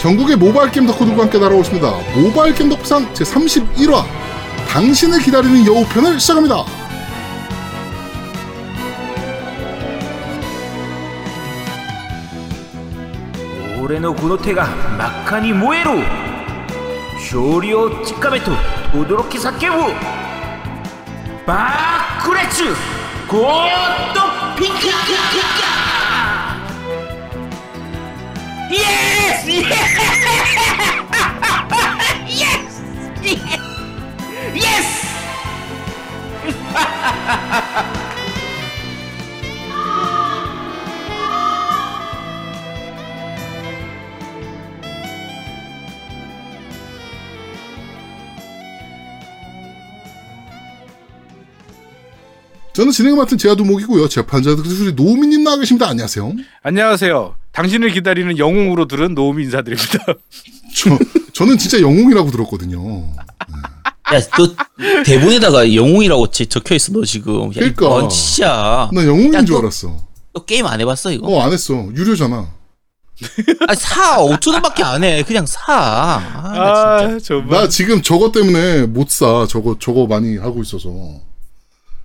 전국의 모바일 게임 덕후들과 함께 날아오십니다. 모바일 게임 덕후상 제31화 당신을 기다리는 여우편을 시작합니다. 올해의 군호태가 막하니 모에로 쇼리오 치카베토 도도로키 사케부 바쿠레츠 고또 핑크 Yes! Yes! Yes! Yes! 저는 진행을 맡은 제아두목이고요. 재판자 특수리 노미님 나와 계십니다. 안녕하세요. 안녕하세요. 당신을 기다리는 영웅으로 들은 노우미 인사드립니다. 저, 저는 진짜 영웅이라고 들었거든요. 야, 너 대본에다가 영웅이라고 제- 적혀 있어 너 지금. 야, 그러니까. 뭔 짓이야. 나 영웅인 야, 줄 또- 알았어. 너 게임 안 해봤어 이거? 어, 안 했어. 유료잖아. 아, 사 5천 원밖에 안 해. 그냥 사. 아, 나 진짜. 아, 정말. 나 지금 저거 때문에 못 사. 저거, 저거 많이 하고 있어서.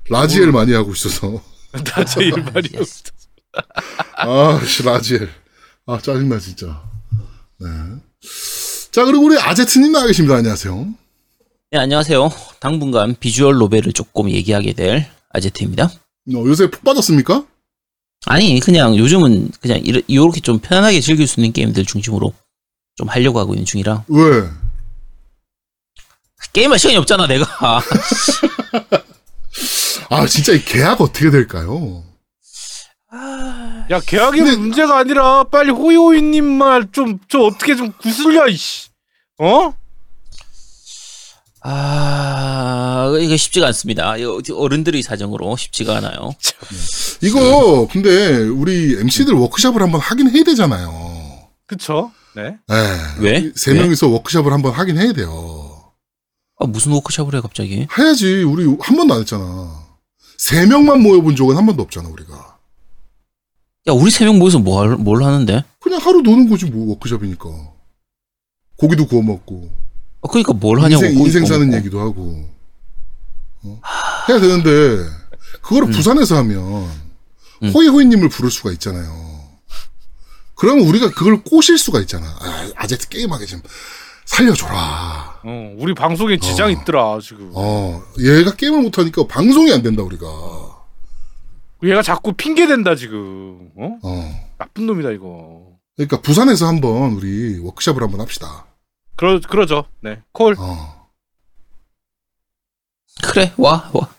라지엘 많이 하고 있어서. 나 제일 많이 예스. 아, 씨, 라지엘. 아, 짜증나, 진짜. 네. 자, 그리고 우리 아제트님 나와 계십니다. 안녕하세요. 네, 안녕하세요. 당분간 visual novel을 조금 얘기하게 될 아제트입니다. 어, 요새 푹 빠졌습니까? 아니, 그냥 요즘은 그냥 이렇게 좀 편안하게 즐길 수 있는 게임들 중심으로 좀 하려고 하고 있는 중이라. 왜? 게임할 시간이 없잖아, 내가. 아, 진짜 이 계약 어떻게 될까요? 야, 계약이 근데- 문제가 아니라 빨리 호이호이님 말 좀, 저 어떻게 좀 구슬려, 이씨. 어? 아, 이게 쉽지가 않습니다. 이거 어른들의 사정으로 쉽지가 않아요. 이거, 근데, 우리 MC들 워크샵을 한번 하긴 해야 되잖아요. 그쵸? 네. 예. 왜? 세 왜? 명이서 워크샵을 한번 하긴 해야 돼요. 아, 무슨 워크숍을 해, 갑자기? 해야지. 우리 한 번도 안 했잖아. 세 명만 모여본 적은 한 번도 없잖아, 우리가. 야, 우리 세 명 모여서 뭐, 할- 뭘 하는데? 그냥 하루 노는 거지, 뭐, 워크샵이니까. 고기도 구워 먹고. 아, 그러니까 뭘 하냐고. 인생, 인생 사는 먹고. 얘기도 하고. 어? 해야 되는데, 그거를 부산에서 하면, 음. 호이호이님을 부를 수가 있잖아요. 그러면 우리가 그걸 꼬실 수가 있잖아. 아, 아제트 게임하게 좀 살려줘라. 어, 우리 방송에 지장 어. 있더라, 지금. 어, 얘가 게임을 못하니까 방송이 안 된다, 우리가. 얘가 자꾸 핑계 댄다, 지금. 어? 어. 나쁜 놈이다, 이거. 그러니까 부산에서 한번 우리 워크샵을 한번 합시다. 그러, 그러죠. 네. 콜. 어. 그래, 와, 와.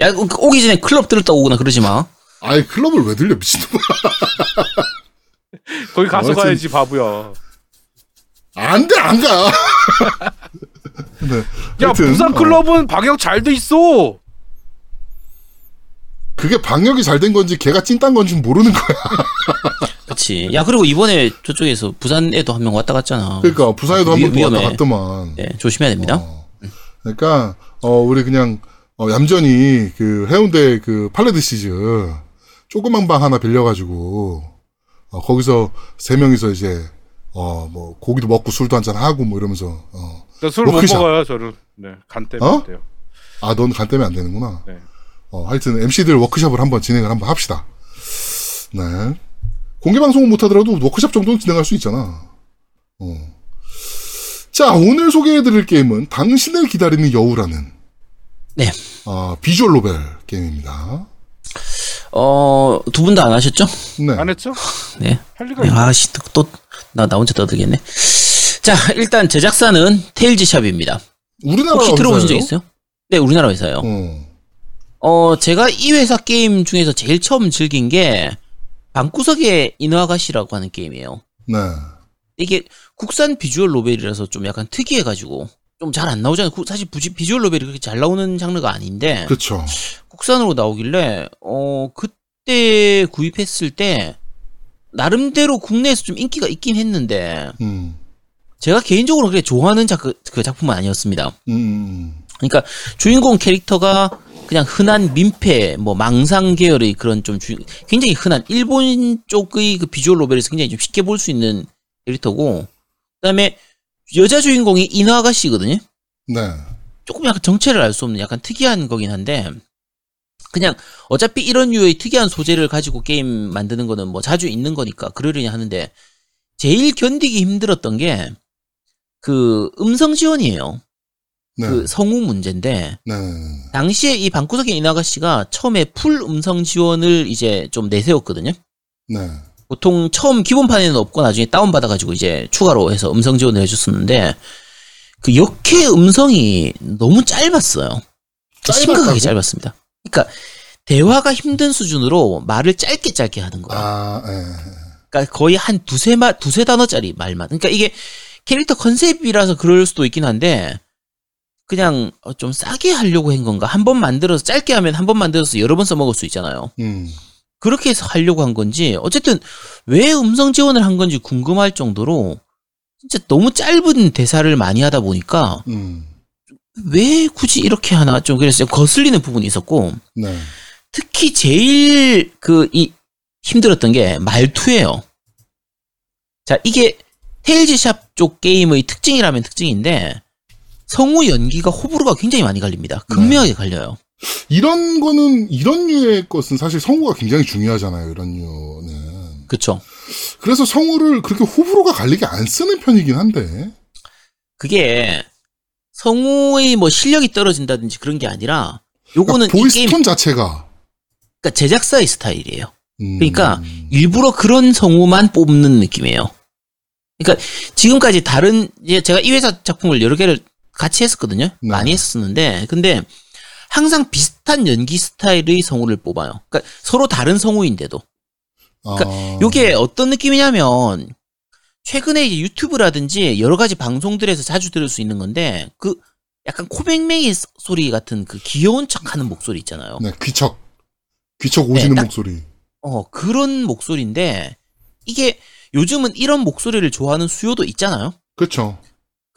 야, 오- 오기 전에 클럽 들었다 오거나 그러지 마. 아예 클럽을 왜 들려, 미친놈아. 거기 가서 하여튼- 가야지, 바보야. 안 돼, 안 가. 네. 야, 하여튼, 부산 어. 클럽은 방역 잘 돼 있어. 그게 방역이 잘 된 건지 걔가 찐딴 건지 모르는 거야. 그치. 야, 그리고 이번에 저쪽에서 부산에도 한 명 왔다 갔잖아. 그러니까 부산에도 위- 한번또 왔다. 갔더만. 네, 조심해야 됩니다. 어. 그러니까 어 우리 그냥 어, 얌전히 그 해운대 그 팔레드 시즈 조그만 방 하나 빌려가지고 어, 거기서 세 명이서 이제 어 뭐 고기도 먹고 술도 한잔 하고 뭐 이러면서 어. 술못 워크샵. 먹어요, 저를. 네, 간 때문에 어? 안 돼요. 아, 넌 간 때문에 안 되는구나. 네. 어, 하여튼 MC들 워크샵을 한번 진행을 한번 합시다. 네. 공개 방송은 못 하더라도 워크샵 정도는 진행할 수 있잖아. 어. 자, 오늘 소개해 드릴 게임은 당신을 기다리는 여우라는 네. 아, 비주얼 노벨 게임입니다. 어, 두 분 다 안 하셨죠? 네. 안 했죠? 네. 할 리가 있나? 아씨, 또, 또, 나, 나 혼자 떠들겠네. 자, 일단 제작사는 테일즈샵입니다. 우리나라 혹시 들어보신 적 회사예요? 있어요? 네, 우리나라 회사요. 어. 어, 제가 이 회사 게임 중에서 제일 처음 즐긴 게 방구석의 인어아가씨라고 하는 게임이에요. 네. 이게 국산 비주얼 노벨이라서 좀 약간 특이해가지고 좀 잘 안 나오잖아요. 구- 사실 비주얼 노벨이 그렇게 잘 나오는 장르가 아닌데 그쵸. 국산으로 나오길래 어 그때 구입했을 때 나름대로 국내에서 좀 인기가 있긴 했는데 음. 제가 개인적으로 그렇게 좋아하는 작, 그 작품은 아니었습니다. 음, 음. 그러니까 주인공 캐릭터가 그냥 흔한 민폐, 뭐 망상 계열의 그런 좀 주, 굉장히 흔한 일본 쪽의 그 비주얼 노벨에서 굉장히 좀 쉽게 볼 수 있는 캐릭터고 그다음에 여자 주인공이 이너 아가씨거든요. 네. 조금 약간 정체를 알 수 없는 약간 특이한 거긴 한데 그냥 어차피 이런 류의 특이한 소재를 가지고 게임 만드는 거는 뭐 자주 있는 거니까 그러려니 하는데 제일 견디기 힘들었던 게 그 음성 지원이에요. 네. 그 성우 문제인데 네. 당시에 이 방구석의 이나가 씨가 처음에 풀 음성 지원을 이제 좀 내세웠거든요. 네. 보통 처음 기본판에는 없고 나중에 다운 받아가지고 이제 추가로 해서 음성 지원을 해줬었는데 그 역해 음성이 너무 짧았어요. 심각하게 짧았다고? 짧았습니다. 그러니까 대화가 힘든 수준으로 말을 짧게 짧게 하는 거예요. 아, 예. 그러니까 거의 한 두세 마 두세 단어짜리 말만. 그러니까 이게 캐릭터 컨셉이라서 그럴 수도 있긴 한데 그냥 어, 좀 싸게 하려고 한 건가? 한 번 만들어서 짧게 하면 한 번 만들어서 여러 번 써먹을 수 있잖아요. 음. 그렇게 해서 하려고 한 건지 어쨌든 왜 음성 지원을 한 건지 궁금할 정도로 진짜 너무 짧은 대사를 많이 하다 보니까 음. 왜 굳이 이렇게 하나 좀 그래서 거슬리는 부분이 있었고 네. 특히 제일 그 이 힘들었던 게 말투예요. 자 이게 테일즈샵 쪽 게임의 특징이라면 특징인데 성우 연기가 호불호가 굉장히 많이 갈립니다. 극명하게 갈려요. 이런 거는, 이런 류의 것은 사실 성우가 굉장히 중요하잖아요, 이런 류는. 그쵸? 그래서 성우를 그렇게 호불호가 갈리게 안 쓰는 편이긴 한데. 그게 성우의 뭐 실력이 떨어진다든지 그런 게 아니라 요거는 그러니까 이 voice 게임 톤 자체가. 그러니까 제작사의 스타일이에요. 음. 그러니까 일부러 그런 성우만 뽑는 느낌이에요. 그러니까 지금까지 다른 제가 이 회사 작품을 여러 개를 같이 했었거든요. 네. 많이 했었는데 근데 항상 비슷한 연기 스타일의 성우를 뽑아요. 그러니까 서로 다른 성우인데도 그러니까 아. 요게 어떤 느낌이냐면 최근에 이제 유튜브라든지 여러 가지 방송들에서 자주 들을 수 있는 건데 그 약간 코맹맹이 소리 같은 그 귀여운 척하는 목소리 있잖아요. 네, 귀척. 귀척 오지는 딱- 목소리. 어 그런 목소리인데 이게 요즘은 이런 목소리를 좋아하는 수요도 있잖아요. 그렇죠.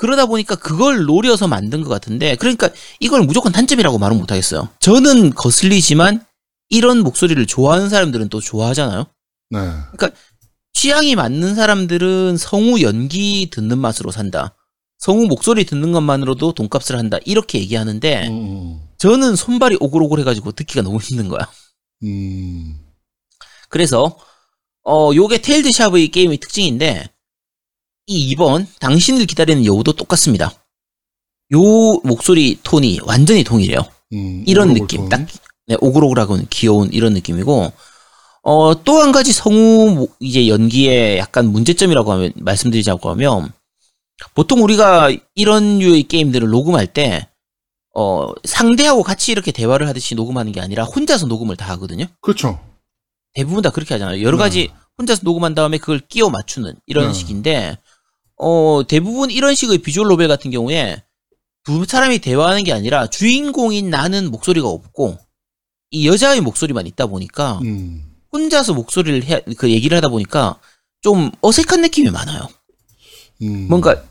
그러다 보니까 그걸 노려서 만든 것 같은데 그러니까 이걸 무조건 단점이라고 말은 못하겠어요. 저는 거슬리지만 이런 목소리를 좋아하는 사람들은 또 좋아하잖아요. 네. 취향이 맞는 사람들은 성우 연기 듣는 맛으로 산다. 성우 목소리 듣는 것만으로도 돈값을 한다. 이렇게 얘기하는데 음, 저는 손발이 오글오글 해가지고 듣기가 너무 힘든 거야. 음. 그래서 어 요게 테일드 샵의 게임의 특징인데 이 2번 당신을 기다리는 여우도 똑같습니다. 요 목소리 톤이 완전히 동일해요. 음, 이런 느낌 톤. 딱 네, 오글오글하고 귀여운 이런 느낌이고 어 또 한 가지 성우 모- 이제 연기의 약간 문제점이라고 하면 말씀드리자고 하면 보통 우리가 이런 류의 게임들을 녹음할 때 어, 상대하고 같이 이렇게 대화를 하듯이 녹음하는 게 아니라 혼자서 녹음을 다 하거든요. 그렇죠. 대부분 다 그렇게 하잖아요. 여러 가지 혼자서 녹음한 다음에 그걸 끼워 맞추는 이런 네. 식인데, 어, 대부분 이런 식의 비주얼 노벨 같은 경우에 두 사람이 대화하는 게 아니라 주인공인 나는 목소리가 없고, 이 여자의 목소리만 있다 보니까, 음. 혼자서 목소리를 해, 그 얘기를 하다 보니까 좀 어색한 느낌이 많아요. 음. 뭔가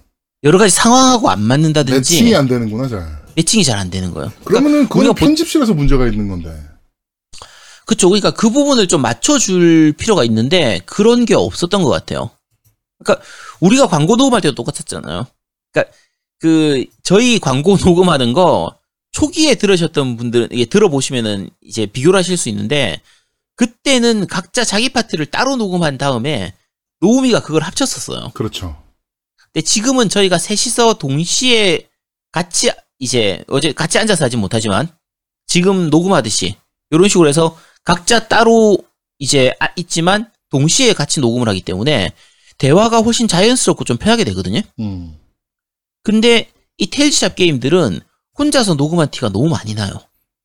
여러 가지 상황하고 안 맞는다든지, 매칭이 안 되는구나, 잘. 매칭이 잘 안 되는 거예요. 그러면은 그건 우리가 보- 편집실에서 문제가 있는 건데. 그쵸. 그러니까 그 부분을 좀 맞춰줄 필요가 있는데 그런 게 없었던 것 같아요. 그러니까 우리가 광고 녹음할 때도 똑같았잖아요. 그러니까 그 저희 광고 녹음하는 거 초기에 들으셨던 분들은 이게 들어보시면은 이제 비교를 하실 수 있는데 그때는 각자 자기 파트를 따로 녹음한 다음에 노우미가 그걸 합쳤었어요. 그렇죠. 근데 지금은 저희가 셋이서 동시에 같이 이제 어제 같이 앉아서 하진 못하지만 지금 녹음하듯이 이런 식으로 해서 각자 따로 이제 아- 있지만 동시에 같이 녹음을 하기 때문에 대화가 훨씬 자연스럽고 좀 편하게 되거든요. 음. 근데 이 테일즈샵 게임들은 혼자서 녹음한 티가 너무 많이 나요.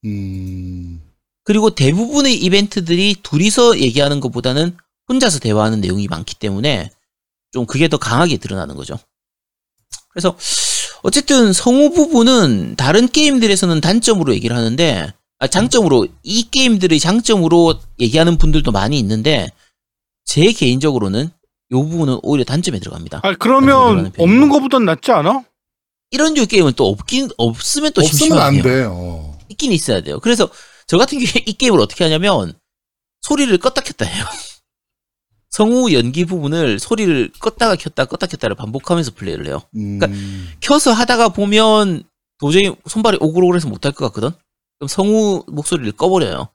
음. 그리고 대부분의 이벤트들이 둘이서 얘기하는 것보다는 혼자서 대화하는 내용이 많기 때문에 좀 그게 더 강하게 드러나는 거죠. 그래서 어쨌든 성우 부분은 다른 게임들에서는 단점으로 얘기를 하는데 아, 장점으로 이 게임들의 장점으로 얘기하는 분들도 많이 있는데 제 개인적으로는 이 부분은 오히려 단점에 들어갑니다. 아 그러면. 없는 것보단 낫지 않아? 이런 류 게임은 또 없긴 없으면 또 없으면 안 심심하네요. 돼. 어. 있긴 있어야 돼요. 그래서 저 같은 경우에 이 게임을 어떻게 하냐면 소리를 껐다 켰다 해요. 성우 연기 부분을 소리를 껐다가 켰다 껐다 켰다를 반복하면서 플레이를 해요. 음. 켜서 하다가 보면 도저히 손발이 오글오글해서 못할 것 같거든? 그럼 성우 목소리를 꺼버려요.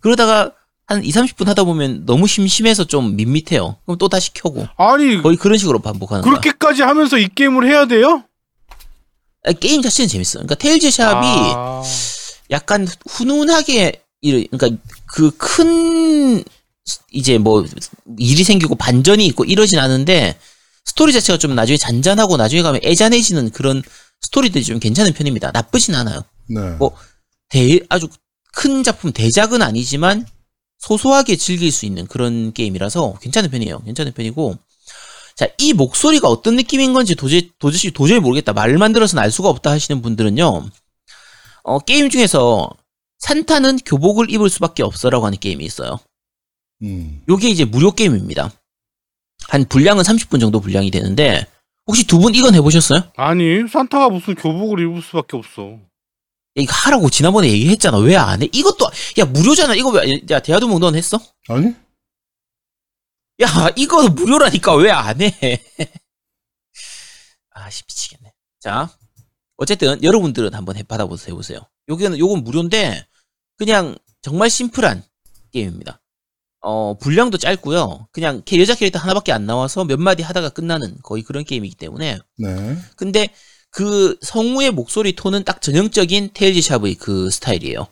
그러다가 한 2, 30분 하다 보면 너무 심심해서 좀 밋밋해요. 그럼 또 다시 켜고. 아니 거의 그런 식으로 반복하는 거야. 그렇게까지 하면서 이 게임을 해야 돼요? 아, 게임 자체는 재밌어. 그러니까 테일즈 샵이 아, 약간 훈훈하게 일- 그러니까 그 큰 이제 뭐 일이 생기고 반전이 있고 이러진 않은데 스토리 자체가 좀 나중에 잔잔하고 나중에 가면 애잔해지는 그런 스토리들이 좀 괜찮은 편입니다. 나쁘진 않아요. 네. 뭐 대 아주 큰 작품 대작은 아니지만 소소하게 즐길 수 있는 그런 게임이라서 괜찮은 편이에요. 괜찮은 편이고 자, 이 목소리가 어떤 느낌인 건지 도저히 도저히 도저히 모르겠다. 말만 들어서는 알 수가 없다 하시는 분들은요. 어, 게임 중에서 산타는 교복을 입을 수밖에 없어라고 하는 게임이 있어요. 음. 요게 이제 무료 게임입니다. 한 분량은 30분 정도 분량이 되는데 혹시 두 분 이건 해보셨어요? 아니 산타가 무슨 교복을 입을 수밖에 없어. 야, 이거 하라고 지난번에 얘기했잖아. 왜 안 해? 이것도 야 무료잖아. 이거 왜? 야 대하도몽 넌 했어? 아니? 야 이거 무료라니까 왜 안 해? 아씨 미치겠네. 자 어쨌든 여러분들은 한번 해 받아보세요. 해보세요. 요게는 요건 무료인데 그냥 정말 심플한 게임입니다. 어 분량도 짧고요. 그냥 캐- 여자 캐릭터 하나밖에 안 나와서 몇 마디 하다가 끝나는 거의 그런 게임이기 때문에 네. 근데 그 성우의 목소리 톤은 딱 전형적인 테일즈 샵의 그 스타일이에요.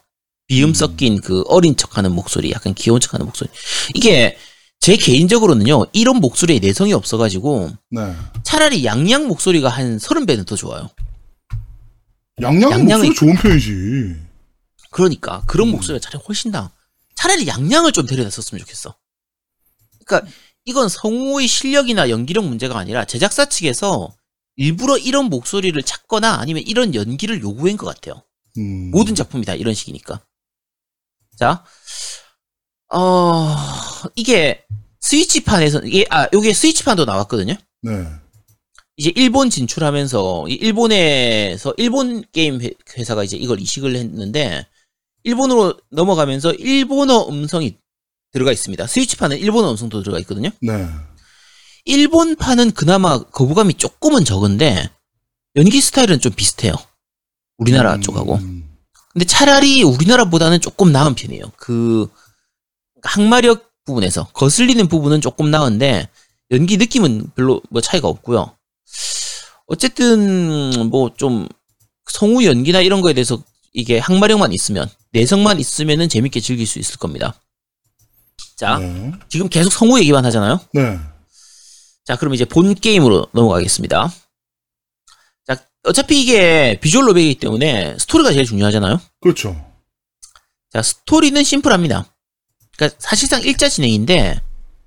비음 음. 섞인 그 어린 척하는 목소리, 약간 귀여운 척하는 목소리. 이게 제 개인적으로는요, 이런 목소리에 내성이 없어가지고 네. 차라리 양양 목소리가 한 서른 배는 더 좋아요. 양양은 양양이- 목소리 좋은 편이지. 그러니까 그런 음. 목소리가 차라리 훨씬 나. 차라리 양양을 좀 데려다 썼으면 좋겠어. 그러니까 이건 성우의 실력이나 연기력 문제가 아니라 제작사 측에서 일부러 이런 목소리를 찾거나 아니면 이런 연기를 요구한 것 같아요. 음. 모든 작품이 다 이런 식이니까. 자, 어, 이게 스위치판에서, 이게, 아, 요게 스위치판도 나왔거든요? 네. 이제 일본 진출하면서, 이 일본에서, 일본 게임 회- 회사가 이제 이걸 이식을 했는데, 일본으로 넘어가면서 일본어 음성이 들어가 있습니다. 스위치판은 일본어 음성도 들어가 있거든요? 네. 일본판은 그나마 거부감이 조금은 적은데, 연기 스타일은 좀 비슷해요. 우리나라 음. 쪽하고. 근데 차라리 우리나라보다는 조금 나은 편이에요. 그 항마력 부분에서 거슬리는 부분은 조금 나은데 연기 느낌은 별로 뭐 차이가 없고요. 어쨌든 뭐 좀 성우 연기나 이런 거에 대해서 이게 항마력만 있으면 내성만 있으면은 재밌게 즐길 수 있을 겁니다. 자, 네. 지금 계속 성우 얘기만 하잖아요. 네. 자, 그럼 이제 본 게임으로 넘어가겠습니다. 자, 어차피 이게 비주얼 노벨이기 때문에 스토리가 제일 중요하잖아요. 그렇죠. 자, 스토리는 심플합니다. 그러니까 사실상 일자 진행인데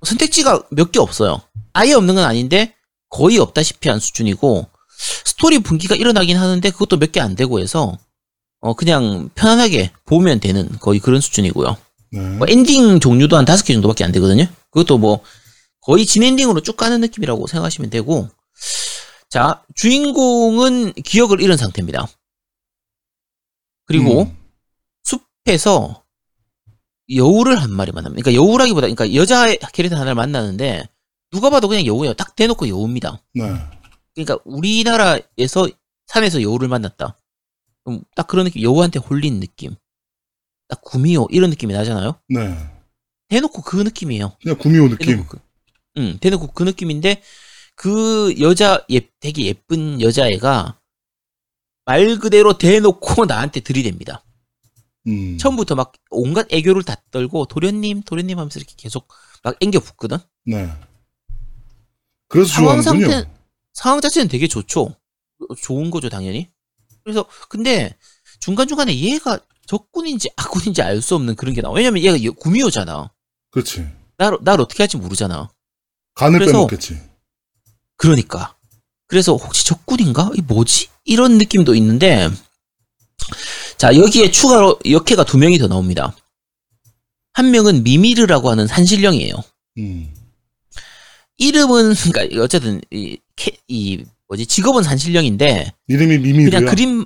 선택지가 몇 개 없어요. 아예 없는 건 아닌데 거의 없다시피 한 수준이고 스토리 분기가 일어나긴 하는데 그것도 몇 개 안 되고 해서 어 그냥 편안하게 보면 되는 거의 그런 수준이고요. 네. 뭐 엔딩 종류도 한 다섯 개 정도밖에 안 되거든요. 그것도 뭐 거의 진엔딩으로 쭉 가는 느낌이라고 생각하시면 되고 자 주인공은 기억을 잃은 상태입니다. 그리고 음. 숲에서 여우를 한 마리 만납니다. 그러니까 여우라기보다 그러니까 여자 캐릭터 하나를 만나는데 누가 봐도 그냥 여우예요. 딱 대놓고 여우입니다. 네. 그러니까 우리나라에서 산에서 여우를 만났다. 딱 그런 느낌, 여우한테 홀린 느낌. 딱 구미호 이런 느낌이 나잖아요. 네. 대놓고 그 느낌이에요. 그냥 구미호 느낌. 그, 응, 대놓고 그 느낌인데 그 여자 예, 되게 예쁜 여자애가 말 그대로 대놓고 나한테 들이댑니다. 음. 처음부터 막 온갖 애교를 다 떨고 도련님 도련님 하면서 이렇게 계속 막 앵겨 붙거든. 네. 그래서 상황 좋아하는군요. 상태 상황 자체는 되게 좋죠. 어, 좋은 거죠 당연히. 그래서 근데 중간 중간에 얘가 적군인지 악군인지 알 수 없는 그런 게 나와. 왜냐면 얘가 여- 구미호잖아. 그렇지. 날, 날 어떻게 할지 모르잖아. 간을 그래서- 빼먹겠지. 그러니까. 그래서 혹시 적군인가? 이 뭐지? 이런 느낌도 있는데, 자, 여기에 추가로 역해가 두 명이 더 나옵니다. 한 명은 미미르라고 하는 산신령이에요. 음. 이름은, 그러니까 어쨌든, 이, 캐- 이 뭐지, 직업은 산신령인데, 이름이 미미르야. 그냥 그림,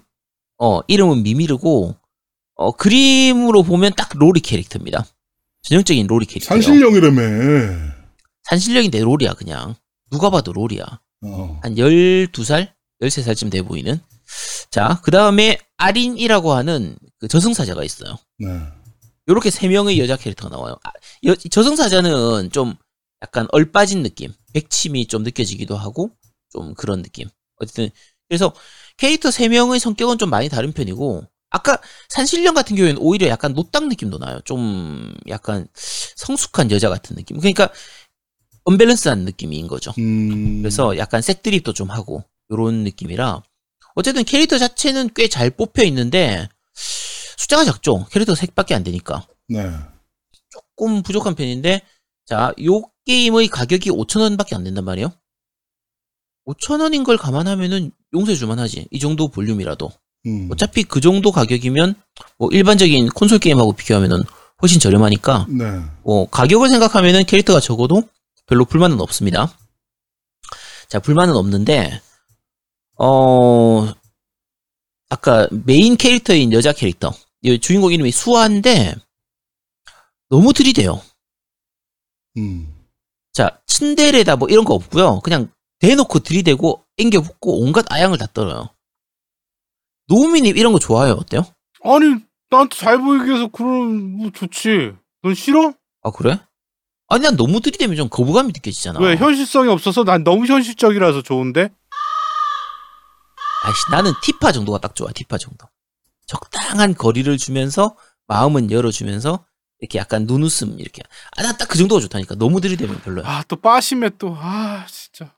어, 이름은 미미르고, 어, 그림으로 보면 딱 로리 캐릭터입니다. 전형적인 로리 캐릭터예요. 산신령이라며. 산신령인데 롤이야 그냥 누가 봐도 롤이야 어. 한 12살 13살쯤 돼 보이는 자 그 다음에 아린이라고 하는 그 저승사자가 있어요 네. 요렇게 세 명의 여자 캐릭터가 나와요 아, 여- 저승사자는 좀 약간 얼빠진 느낌 백침이 좀 느껴지기도 하고 좀 그런 느낌 어쨌든 그래서 캐릭터 세 명의 성격은 좀 많이 다른 편이고 아까 산신령 같은 경우에는 오히려 약간 노땅 느낌도 나요. 좀 약간 성숙한 여자 같은 느낌. 그러니까 언밸런스한 느낌인 거죠. 음. 그래서 약간 색드립도 좀 하고 요런 느낌이라 어쨌든 캐릭터 자체는 꽤 잘 뽑혀 있는데 숫자가 작죠. 캐릭터 색밖에 안 되니까 네. 조금 부족한 편인데 자, 요 게임의 가격이 5,000원밖에 안 된단 말이에요. 5,000원인 걸 감안하면은 용서해 줄만 하지. 이 정도 볼륨이라도. 음. 어차피 그 정도 가격이면 뭐 일반적인 콘솔 게임하고 비교하면은 훨씬 저렴하니까 네. 뭐 가격을 생각하면은 캐릭터가 적어도 별로 불만은 없습니다. 자, 불만은 없는데 어 아까 메인 캐릭터인 여자 캐릭터 이 주인공 이름이 수아인데 너무 들이대요. 음. 자, 츤데레다 뭐 이런 거 없고요. 그냥 대놓고 들이대고 앵겨붙고 온갖 아양을 다 떨어요. 노우미님 이런 거 좋아해요? 어때요? 아니 나한테 잘 보이기 위해서 그럼 뭐 좋지. 넌 싫어? 아 그래? 아니 난 너무 들이대면 좀 거부감이 느껴지잖아. 왜 현실성이 없어서 난 너무 현실적이라서 좋은데. 아이씨 나는 티파 정도가 딱 좋아. 티파 정도. 적당한 거리를 주면서 마음은 열어주면서 이렇게 약간 눈웃음 이렇게. 아 나 딱 그 정도가 좋다니까. 너무 들이대면 별로야. 아 또 빠심에 또아 진짜.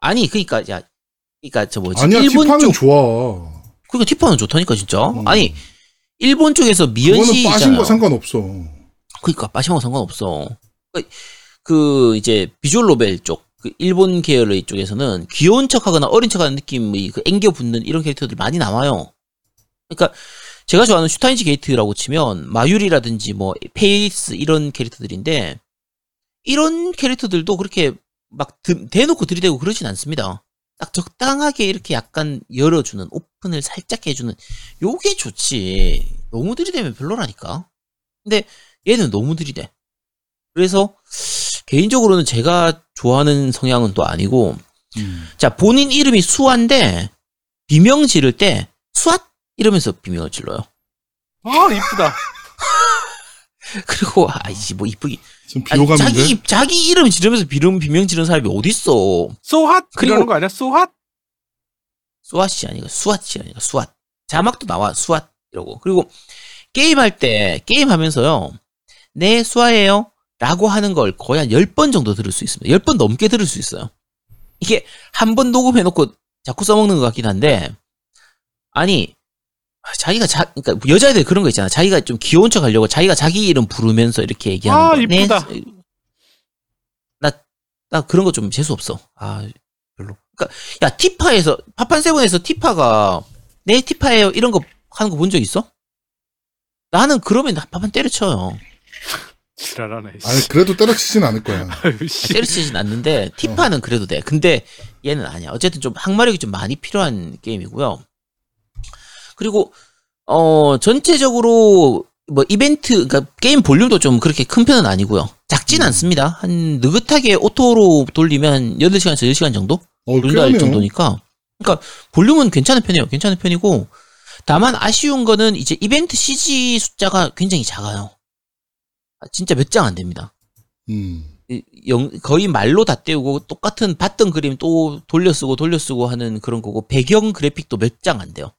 아니 그러니까 야, 그러니까 저 뭐지? 아니야, 일본 티파는 쪽. 좋아. 그러니까 티파는 좋다니까 진짜. 음. 아니 일본 쪽에서 그거는 미연시잖아요. 빠진 거 상관없어. 그러니까 빠시하고 상관없어. 그, 그 이제 비주얼 노벨 쪽, 그 일본 계열의 쪽에서는 귀여운 척하거나 어린 척하는 느낌의 그 앵겨 붙는 이런 캐릭터들 많이 나와요. 그러니까 제가 좋아하는 슈타인즈 게이트라고 치면 마유리라든지 뭐 페이리스 이런 캐릭터들인데 이런 캐릭터들도 그렇게 막 드- 대놓고 들이대고 그러진 않습니다. 딱 적당하게 이렇게 약간 열어주는 오픈을 살짝 해주는 요게 좋지. 너무 들이대면 별로라니까. 근데 얘는 너무 들이대. 그래서 개인적으로는 제가 좋아하는 성향은 또 아니고 음. 자 본인 이름이 수아인데 비명 지를 때 수앗 이러면서 비명을 질러요. 아 이쁘다. 그리고 아이씨 뭐 이쁘기 좀 아니, 비호감인데. 자기 자기 이름 지르면서 비명 비명 지르는 사람이 어디 있어? 소핫 그리고- 그러는 거 아니야? 소핫? 수앗이 아니고 수앗이 아니고 수앗. 자막도 나와 수앗 이러고 그리고 게임 할 때 게임 하면서요 네 수아예요. 라고 하는 걸 거의 한 10번 정도 들을 수 있습니다. 10번 넘게 들을 수 있어요. 이게 한 번 녹음해놓고 자꾸 써먹는 것 같긴 한데 아니 자기가 자 그러니까 여자애들 그런 거 있잖아. 자기가 좀 귀여운 척 하려고 자기가 자기 이름 부르면서 이렇게 얘기하는 아, 거. 이쁘다. 네, 나, 나 그런 거 좀 재수 없어. 아 별로. 그러니까 야 티파에서 파판 세븐에서 티파가 네 티파예요 이런 거 하는 거 본 적 있어? 나는 그러면 파판 때려쳐요. 지랄하네. 씨. 아니 그래도 때려치진 않을 거야. 씨. 때려치진 않는데 티파는 그래도 돼. 근데 얘는 아니야. 어쨌든 좀 항마력이 좀 많이 필요한 게임이고요. 그리고 어 전체적으로 뭐 이벤트 그러니까 게임 볼륨도 좀 그렇게 큰 편은 아니고요. 작진 음. 않습니다. 한 느긋하게 auto로 돌리면 한 8시간에서 10시간 정도? 어, 꽤하네요. 정도니까. 그러니까 볼륨은 괜찮은 편이에요. 괜찮은 편이고 다만 아쉬운 거는 이제 이벤트 CG 숫자가 굉장히 작아요. 아, 진짜 몇 장 안 됩니다. 음. 이- 영- 거의 말로 다 떼우고 똑같은 봤던 그림 또 돌려쓰고 돌려쓰고 하는 그런 거고 배경 그래픽도 몇 장 안 돼요.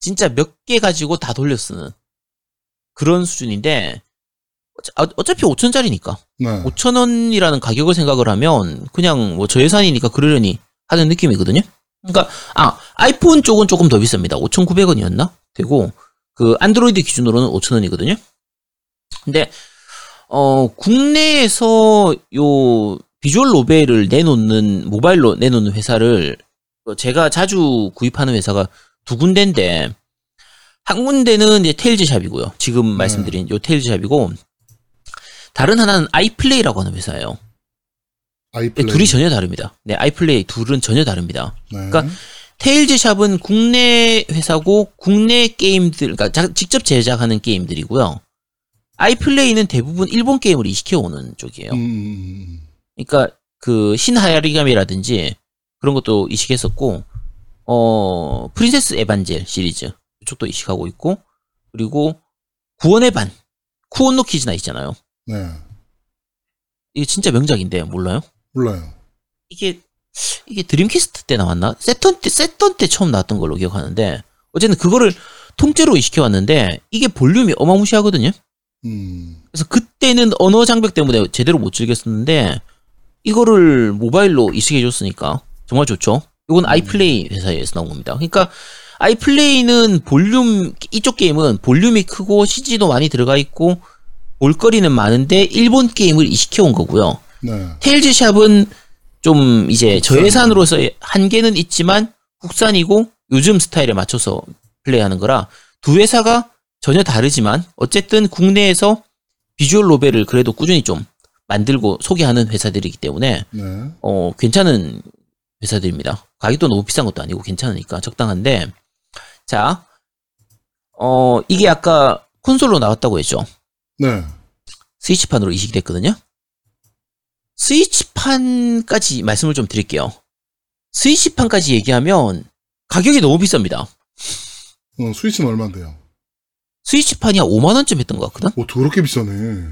진짜 몇 개 가지고 다 돌려쓰는 그런 수준인데 어차- 어차피 5천짜리니까 네. 5천 원이라는 가격을 생각을 하면 그냥 뭐 저예산이니까 그러려니 하는 느낌이거든요. 그러니까 아 아이폰 쪽은 조금 더 비쌉니다. 5,900원이었나 되고 그 안드로이드 기준으로는 5천 원이거든요. 근데 어 국내에서 요 비주얼 노벨을 내놓는 모바일로 내놓는 회사를 어, 제가 자주 구입하는 회사가 두 군데인데 한 군데는 이제 테일즈 샵이고요. 지금 말씀드린 요 테일즈 샵이고 다른 하나는 아이플레이라고 하는 회사예요. 네, 아이플레이. 둘이 전혀 다릅니다. 네, 아이플레이 둘은 전혀 다릅니다. 네. 그러니까 테일즈 샵은 국내 회사고 국내 게임들, 그러니까 자- 직접 제작하는 게임들이고요. 아이플레이는 대부분 일본 게임을 이식해 오는 쪽이에요. 음, 음, 그러니까 그 신 하야리가미라든지 그런 것도 이식했었고 어 프린세스 에반젤 시리즈 이쪽도 이식하고 있고 그리고 구원의 반 쿠온 노 키즈나 있잖아요. 네. 이게 진짜 명작인데 몰라요? 몰라요. 이게 이게 드림캐스트 때 나왔나? 세턴 때 세턴 때 처음 나왔던 걸로 기억하는데 어쨌든 그거를 통째로 이식해 왔는데 이게 볼륨이 어마무시하거든요. 음. 그래서 그때는 언어 장벽 때문에 제대로 못 즐겼었는데 이거를 모바일로 이식해 줬으니까 정말 좋죠. 이건 아이플레이 회사에서 나온 겁니다. 그러니까 아이플레이는 볼륨 이쪽 게임은 볼륨이 크고 CG도 많이 들어가 있고 볼거리는 많은데 일본 게임을 이식해 온 거고요. 네. 테일즈 샵은 좀 이제 저예산으로서의 한계는 있지만 국산이고 요즘 스타일에 맞춰서 플레이하는 거라 두 회사가 전혀 다르지만 어쨌든 국내에서 비주얼 노벨을 그래도 꾸준히 좀 만들고 소개하는 회사들이기 때문에 네. 어 괜찮은 회사들입니다. 가격도 너무 비싼 것도 아니고 괜찮으니까 적당한데 자 어, 이게 아까 콘솔로 나왔다고 했죠. 네. 스위치판으로 이식이 됐거든요. 스위치판까지 말씀을 좀 드릴게요. 스위치판까지 얘기하면 가격이 너무 비쌉니다. 어, 스위치는 얼마인데요? 스위치판이 한 5만원쯤 했던 것 같거든? 오, 더럽게 비싸네.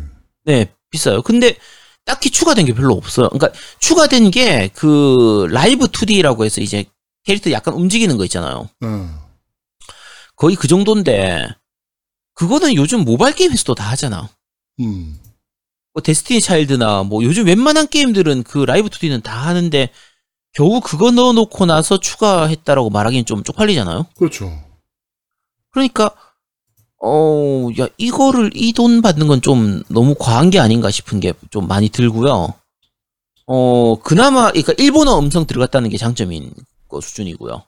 네, 비싸요. 근데 딱히 추가된 게 별로 없어요. 그러니까 추가된 게 그 라이브 2D라고 해서 이제 캐릭터 약간 움직이는 거 있잖아요. 네. 거의 그 정도인데 그거는 요즘 모바일 게임에서도 다 하잖아. 음. 뭐 데스티니 차일드나 뭐 요즘 웬만한 게임들은 그 라이브 2D는 다 하는데 겨우 그거 넣어놓고 나서 추가했다라고 말하기는 좀 쪽팔리잖아요. 그렇죠. 그러니까 어, 야 이거를 이 돈 받는 건 좀 너무 과한 게 아닌가 싶은 게 좀 많이 들고요. 어, 그나마 그러니까 일본어 음성 들어갔다는 게 장점인 거 수준이고요.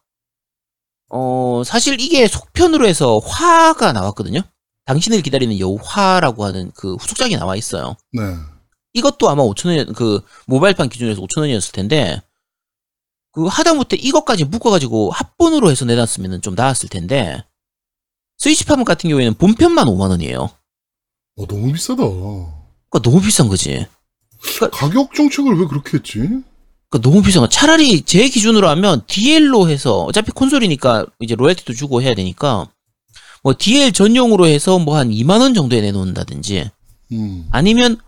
어, 사실 이게 속편으로 해서 화가 나왔거든요. 당신을 기다리는 여우 화라고 하는 그 후속작이 나와 있어요. 네. 이것도 아마 5천원, 그, 모바일판 기준에서 5천원이었을 텐데, 그, 하다못해 이것까지 묶어가지고 합본으로 해서 내놨으면 좀 나았을 텐데, 스위치판 같은 경우에는 본편만 5만 원이에요. 어, 너무 비싸다. 그니까 너무 비싼 거지. 가격 정책을 왜 그렇게 했지? 그니까 너무 비싼 거. 차라리 제 기준으로 하면 DL로 해서, 어차피 콘솔이니까 이제 로얄티도 주고 해야 되니까, 뭐 DL 전용으로 해서 뭐 한 2만 원 정도에 내놓는다든지, 음. 아니면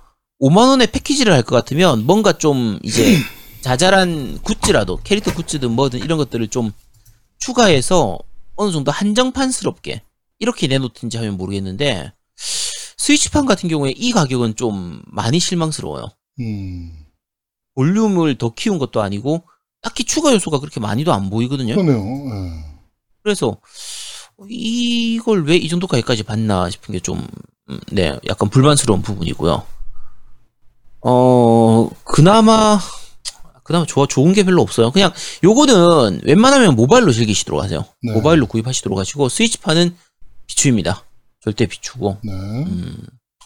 5만 원의 패키지를 할 것 같으면 뭔가 좀 이제 자잘한 굿즈라도 캐릭터 굿즈든 뭐든 이런 것들을 좀 추가해서 어느 정도 한정판스럽게 이렇게 내놓든지 하면 모르겠는데 스위치판 같은 경우에 이 가격은 좀 많이 실망스러워요. 음. 볼륨을 더 키운 것도 아니고 딱히 추가 요소가 그렇게 많이도 안 보이거든요. 그러네요. 예. 그래서 이걸 왜 이 정도까지까지 받나 싶은 게 좀, 음, 네, 약간 불만스러운 부분이고요. 어, 그나마, 그나마 좋아, 좋은 게 별로 없어요. 그냥 요거는 웬만하면 모바일로 즐기시도록 하세요. 네. 모바일로 구입하시도록 하시고, 스위치판은 비추입니다. 절대 비추고. 네. 음,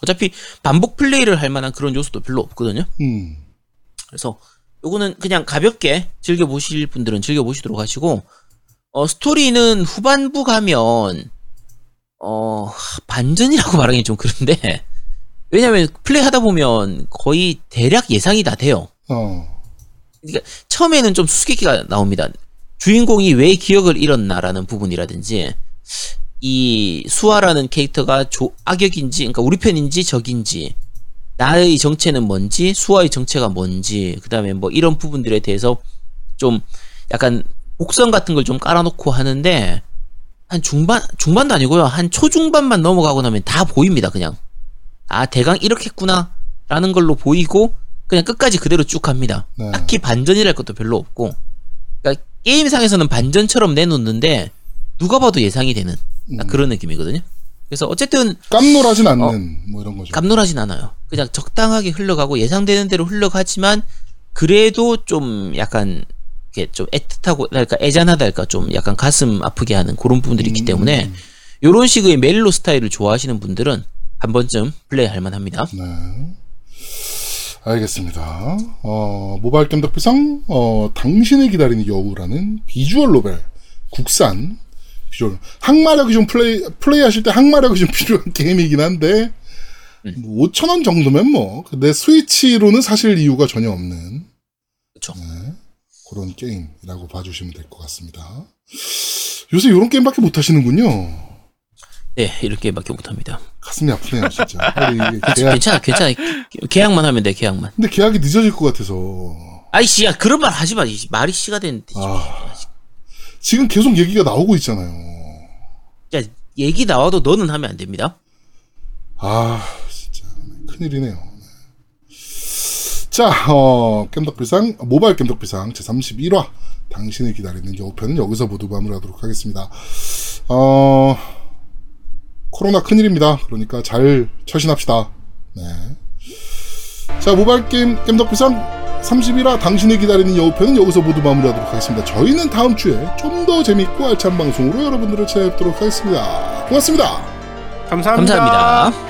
어차피 반복 플레이를 할 만한 그런 요소도 별로 없거든요. 음. 그래서 요거는 그냥 가볍게 즐겨 보실 분들은 즐겨 보시도록 하시고 어 스토리는 후반부 가면 어 반전이라고 말하기 좀 그런데 왜냐면 플레이 하다 보면 거의 대략 예상이 다 돼요. 어. 처음에는 좀 수수께끼가 나옵니다. 주인공이 왜 기억을 잃었나라는 부분이라든지 이 수아라는 캐릭터가 조, 악역인지 그러니까 우리 편인지 적인지 나의 정체는 뭔지 수아의 정체가 뭔지 그 다음에 뭐 이런 부분들에 대해서 좀 약간 복선 같은 걸 좀 깔아놓고 하는데 한 중반 중반도 아니고요 한 초중반만 넘어가고 나면 다 보입니다 그냥 아 대강 이렇게 했구나 라는 걸로 보이고 그냥 끝까지 그대로 쭉 갑니다 네. 딱히 반전이랄 것도 별로 없고 그러니까 게임상에서는 반전처럼 내놓는데 누가 봐도 예상이 되는. 그런 느낌이거든요 그래서 어쨌든 깜놀하진 않는 어. 뭐 이런 거죠. 깜놀하진 않아요. 그냥 적당하게 흘러가고 예상되는 대로 흘러가지만 그래도 좀 약간 이렇게 좀 애틋하고 그러니까 애잔하달까 좀 약간 가슴 아프게 하는 그런 부분들이 있기 때문에 음. 이런 식의 멜로 스타일을 좋아하시는 분들은 한 번쯤 플레이할 만합니다. 네. 알겠습니다. 어, 모바일 겜덕비상, 어, 당신을 기다리는 여우라는 visual novel, 국산, 비주얼, 항마력이 좀 플레이, 플레이 하실 때 항마력이 좀 필요한 게임이긴 한데, 뭐 5천 원 정도면 뭐 내 스위치로는 사실 이유가 전혀 없는 그쵸. 네, 그런 게임이라고 봐주시면 될 것 같습니다. 요새 이런 게임밖에 못 하시는군요. 네, 이렇게 밖에 못합니다. 가슴이 아프네요, 진짜. 계약, 괜찮아, 괜찮아. 계약만 하면 돼, 계약만. 근데 계약이 늦어질 것 같아서. 아이씨, 야, 그런 말 하지 마. 이 말이 씨가 되는데. 아, 지금 계속 얘기가 나오고 있잖아요. 야, 얘기 나와도 너는 하면 안 됩니다. 아, 진짜 큰일이네요. 네. 자, 어, 겜덕비상 모바일 겜덕비상 제 31화 당신을 기다리는 여우편은 여기서 모두 마무리하도록 하겠습니다. 어, 코로나 큰일입니다. 그러니까 잘 처신합시다. 네. 자, 모바일 게임 겜덕비상 31화 당신을 기다리는 여우편은 여기서 모두 마무리하도록 하겠습니다. 저희는 다음 주에 좀 더 재밌고 알찬 방송으로 여러분들을 찾아뵙도록 하겠습니다. 고맙습니다. 감사합니다. 감사합니다.